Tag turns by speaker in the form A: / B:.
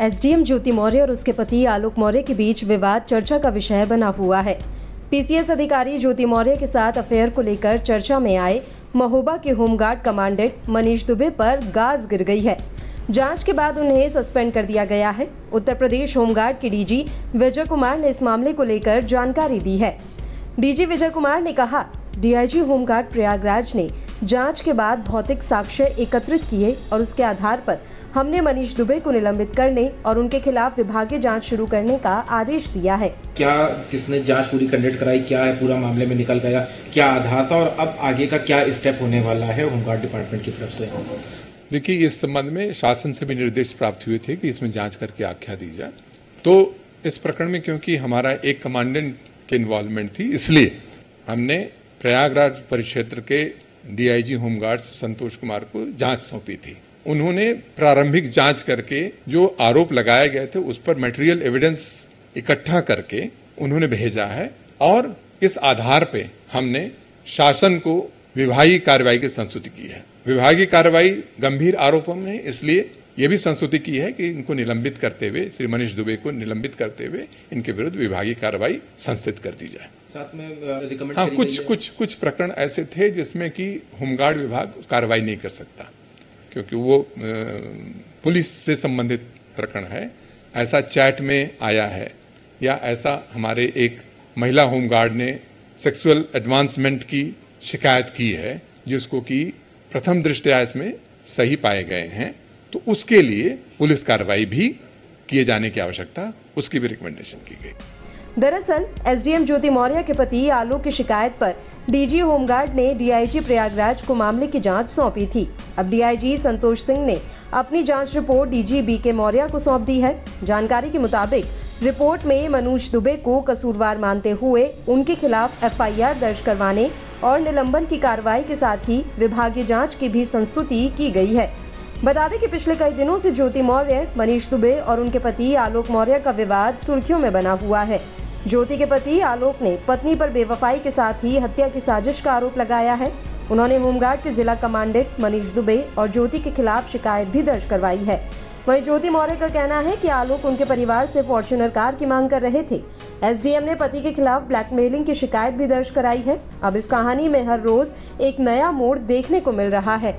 A: SDM ज्योति मौर्य और उसके पति आलोक मौर्य के बीच विवाद चर्चा का विषय बना हुआ है। पीसीएस अधिकारी ज्योति मौर्य के साथ अफेयर को लेकर चर्चा में आए महोबा के होमगार्ड कमांडेंट मनीष दुबे पर गाज गिर गई है। जाँच के बाद उन्हें सस्पेंड कर दिया गया है। उत्तर प्रदेश होमगार्ड के डीजी विजय कुमार ने इस मामले को लेकर जानकारी दी है। डीजी विजय कुमार ने कहा, डीआईजी होमगार्ड प्रयागराज ने जाँच के बाद भौतिक साक्ष्य एकत्रित किए और उसके आधार पर हमने मनीष दुबे को निलंबित करने और उनके खिलाफ विभागीय जाँच शुरू करने का आदेश दिया है।
B: क्या किसने जाँच पूरी कंडक्ट कराई? क्या है? पूरा मामले में निकल गया? क्या आधार था? और अब आगे का क्या स्टेप होने वाला है होमगार्ड डिपार्टमेंट की तरफ़ से?
C: देखिए इस संबंध में शासन से भी निर्देश प्राप्त हुए थे कि इसमें जाँच करके आख्या दी जाए। तो इस प्रकरण में क्योंकि हमारा एक कमांडेंट की इन्वॉल्वमेंट थी इसलिए हमने प्रयागराज परिक्षेत्र के डीआईजी होमगार्ड संतोष कुमार को जाँच सौंपी थी। उन्होंने प्रारंभिक जाँच करके जो आरोप लगाए गए थे उस पर मटेरियल एविडेंस इकट्ठा करके उन्होंने भेजा है और इस आधार पे हमने शासन को विभागीय कार्रवाई की संस्तुति की है। विभागीय कार्रवाई गंभीर आरोपों में इसलिए यह भी संस्तुति की है कि इनको निलंबित करते हुए श्री मनीष दुबे को निलंबित करते हुए इनके विरुद्ध विभागीय कार्रवाई संस्थित कर दी जाए।
B: साथ में
C: हाँ कुछ कुछ कुछ प्रकरण ऐसे थे जिसमें कि होमगार्ड विभाग कार्रवाई नहीं कर सकता। क्योंकि वो पुलिस से संबंधित प्रकरण है। ऐसा चैट में आया है या ऐसा हमारे एक महिला होमगार्ड ने सेक्सुअल एडवांसमेंट की शिकायत की है, जिसको कि प्रथम दृष्टया इसमें सही पाए गए हैं तो उसके लिए पुलिस कार्रवाई भी किए जाने की आवश्यकता, उसकी भी रिकमेंडेशन की गई।
A: दरअसल, एसडीएम ज्योति मौर्य के पति आलोक की शिकायत पर डीजी होमगार्ड ने डीआईजी प्रयागराज को मामले की जाँच सौंपी थी। अब डीआईजी संतोष सिंह ने अपनी जाँच रिपोर्ट डीजी बी के मौर्य को सौंप दी है। जानकारी के मुताबिक, रिपोर्ट में मनोज दुबे को कसूरवार मानते हुए उनके खिलाफ एफआईआर दर्ज करवाने और निलंबन की कार्रवाई के साथ ही विभागीय जाँच की भी संस्तुति की गई है। बता दें कि पिछले कई दिनों से ज्योति मौर्य, मनीष दुबे और उनके पति आलोक मौर्य का विवाद सुर्खियों में बना हुआ है। ज्योति के पति आलोक ने पत्नी पर बेवफाई के साथ ही हत्या की साजिश का आरोप लगाया है। उन्होंने होमगार्ड के जिला कमांडेंट मनीष दुबे और ज्योति के खिलाफ शिकायत भी दर्ज करवाई है। वहीं ज्योति मौर्य का कहना है कि आलोक उनके परिवार से फॉर्च्यूनर कार की मांग कर रहे थे। एसडीएम ने पति के खिलाफ ब्लैकमेलिंग की शिकायत भी दर्ज कराई है। अब इस कहानी में हर रोज एक नया मोड़ देखने को मिल रहा है।